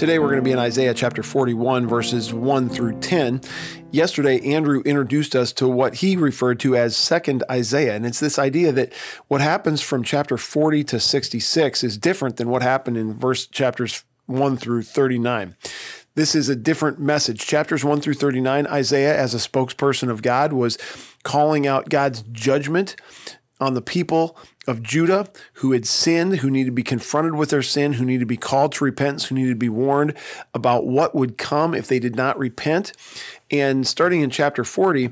Today we're going to be in Isaiah chapter 41, verses 1 through 10. Yesterday, Andrew introduced us to what he referred to as second Isaiah. And it's this idea that what happens from chapter 40 to 66 is different than what happened in verse chapters 1 through 39. This is a different message. Chapters 1 through 39, Isaiah, as a spokesperson of God, was calling out God's judgment on the people of Judah who had sinned, who needed to be confronted with their sin, who needed to be called to repentance, who needed to be warned about what would come if they did not repent. And starting in chapter 40,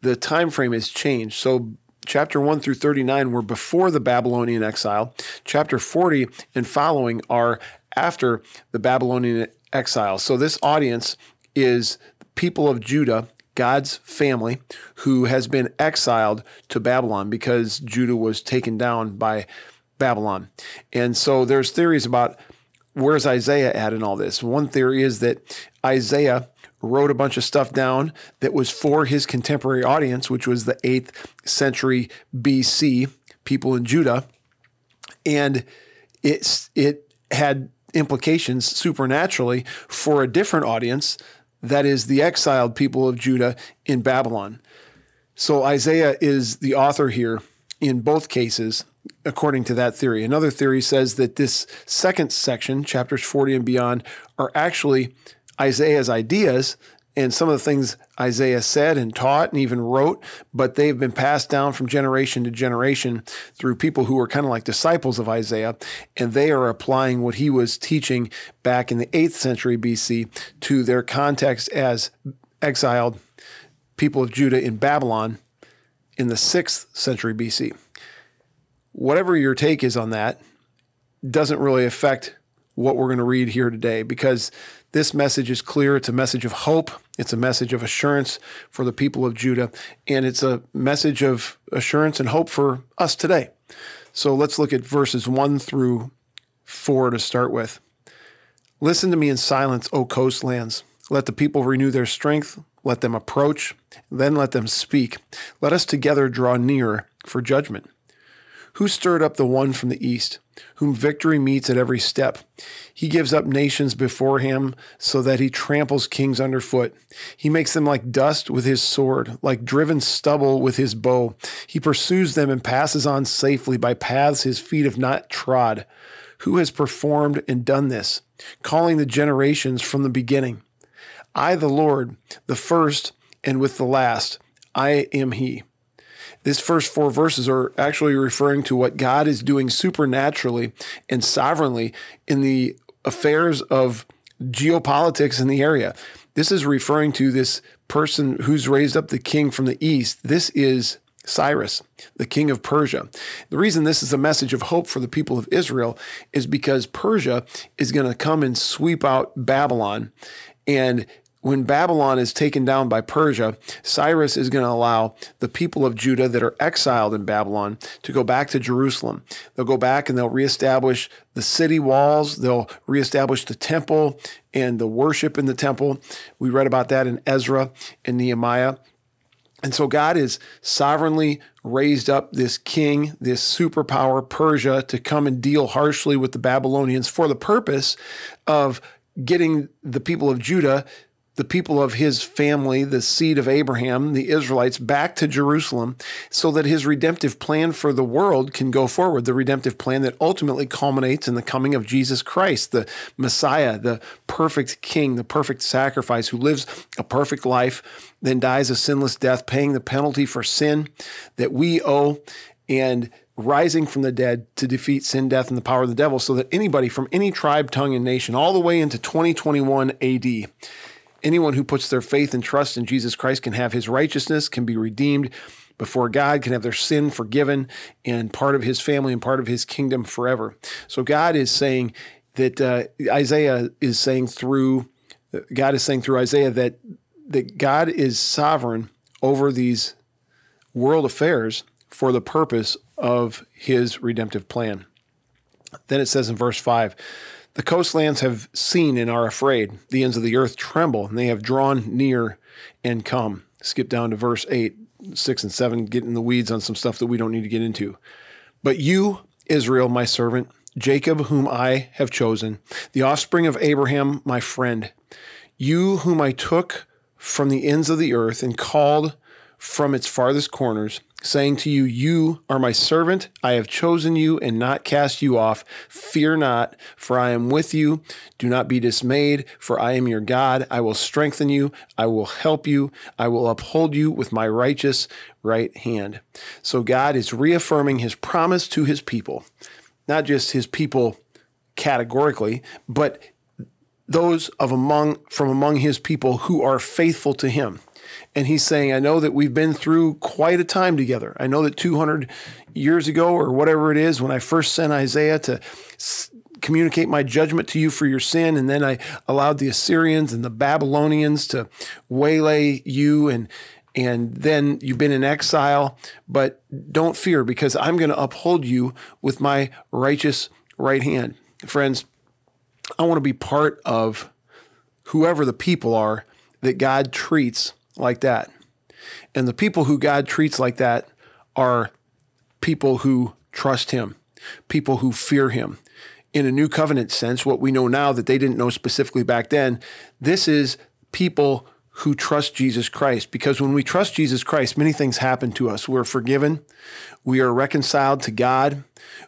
the time frame has changed. So chapter 1 through 39 were before the Babylonian exile. Chapter 40 and following are after the Babylonian exile. So this audience is people of Judah God's family who has been exiled to Babylon because Judah was taken down by Babylon. And so there's theories about where's Isaiah at in all this. One theory is that Isaiah wrote a bunch of stuff down that was for his contemporary audience, which was the 8th century BC, people in Judah. And it's it had implications supernaturally for a different audience that is the exiled people of Judah in Babylon. So Isaiah is the author here in both cases, according to that theory. Another theory says that this second section, chapters 40 and beyond, are actually Isaiah's ideas and some of the things Isaiah said and taught and even wrote, but they've been passed down from generation to generation through people who were kind of like disciples of Isaiah, and they are applying what he was teaching back in the 8th century BC to their context as exiled people of Judah in Babylon in the 6th century BC. Whatever your take is on that doesn't really affect what we're going to read here today because this message is clear. It's a message of hope. It's a message of assurance for the people of Judah. And it's a message of assurance and hope for us today. So let's look at verses 1 through 4 to start with. Listen to me in silence, O coastlands. Let the people renew their strength. Let them approach. Then let them speak. Let us together draw near for judgment. Who stirred up the one from the east, whom victory meets at every step? He gives up nations before him so that he tramples kings underfoot. He makes them like dust with his sword, like driven stubble with his bow. He pursues them and passes on safely by paths his feet have not trod. Who has performed and done this, calling the generations from the beginning? I, the Lord, the first and with the last, I am he. These first four verses are actually referring to what God is doing supernaturally and sovereignly in the affairs of geopolitics in the area. This is referring to this person who's raised up the king from the east. This is Cyrus, the king of Persia. The reason this is a message of hope for the people of Israel is because Persia is going to come and sweep out Babylon and when Babylon is taken down by Persia, Cyrus is going to allow the people of Judah that are exiled in Babylon to go back to Jerusalem. They'll go back and they'll reestablish the city walls, they'll reestablish the temple and the worship in the temple. We read about that in Ezra and Nehemiah. And so God is sovereignly raised up this king, this superpower, Persia, to come and deal harshly with the Babylonians for the purpose of getting the people of Judah the people of his family, the seed of Abraham, the Israelites, back to Jerusalem so that his redemptive plan for the world can go forward. The redemptive plan that ultimately culminates in the coming of Jesus Christ, the Messiah, the perfect king, the perfect sacrifice who lives a perfect life, then dies a sinless death, paying the penalty for sin that we owe and rising from the dead to defeat sin, death, and the power of the devil so that anybody from any tribe, tongue, and nation, all the way into 2021 AD, Anyone who puts their faith and trust in Jesus Christ can have his righteousness, can be redeemed before God, can have their sin forgiven, and part of his family and part of his kingdom forever. So God is saying that uh, Isaiah is saying through God is saying through Isaiah that that God is sovereign over these world affairs for the purpose of his redemptive plan. Then it says in verse 5 The coastlands have seen and are afraid. The ends of the earth tremble, and they have drawn near and come. Skip down to verse 8, 6, and 7, get in the weeds on some stuff that we don't need to get into. But you, Israel, my servant, Jacob, whom I have chosen, the offspring of Abraham, my friend, you whom I took from the ends of the earth and called from its farthest corners, saying to you, You are my servant. I have chosen you and not cast you off. Fear not, for I am with you. Do not be dismayed, for I am your God. I will strengthen you. I will help you. I will uphold you with my righteous right hand. So God is reaffirming his promise to his people, not just his people categorically, but those of among from among his people who are faithful to him. And he's saying, I know that we've been through quite a time together. I know that 200 years ago, or whatever it is, when I first sent Isaiah to s- communicate my judgment to you for your sin, and then I allowed the Assyrians and the Babylonians to waylay you and and then you've been in exile, but don't fear because I'm going to uphold you with my righteous right hand. Friends, I want to be part of whoever the people are that God treats like that. And the people who God treats like that are people who trust Him, people who fear Him. In a new covenant sense, what we know now that they didn't know specifically back then, this is people who trust Jesus Christ. Because when we trust Jesus Christ, many things happen to us. We're forgiven, we are reconciled to God,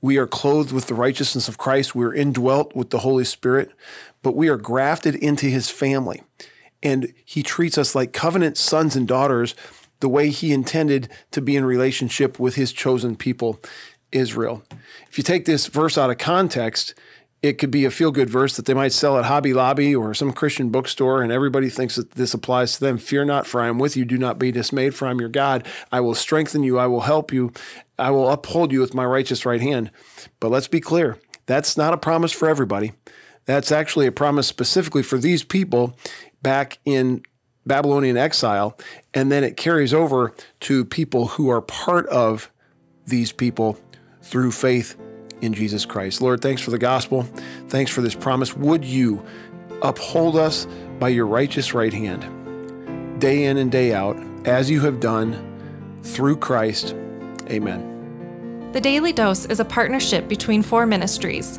we are clothed with the righteousness of Christ, we're indwelt with the Holy Spirit, but we are grafted into His family and he treats us like covenant sons and daughters the way he intended to be in relationship with his chosen people, Israel. If you take this verse out of context, it could be a feel good verse that they might sell at Hobby Lobby or some Christian bookstore, and everybody thinks that this applies to them. Fear not, for I am with you. Do not be dismayed, for I am your God. I will strengthen you. I will help you. I will uphold you with my righteous right hand. But let's be clear that's not a promise for everybody. That's actually a promise specifically for these people back in Babylonian exile, and then it carries over to people who are part of these people through faith in Jesus Christ. Lord, thanks for the gospel. Thanks for this promise. Would you uphold us by your righteous right hand, day in and day out, as you have done through Christ? Amen. The Daily Dose is a partnership between four ministries.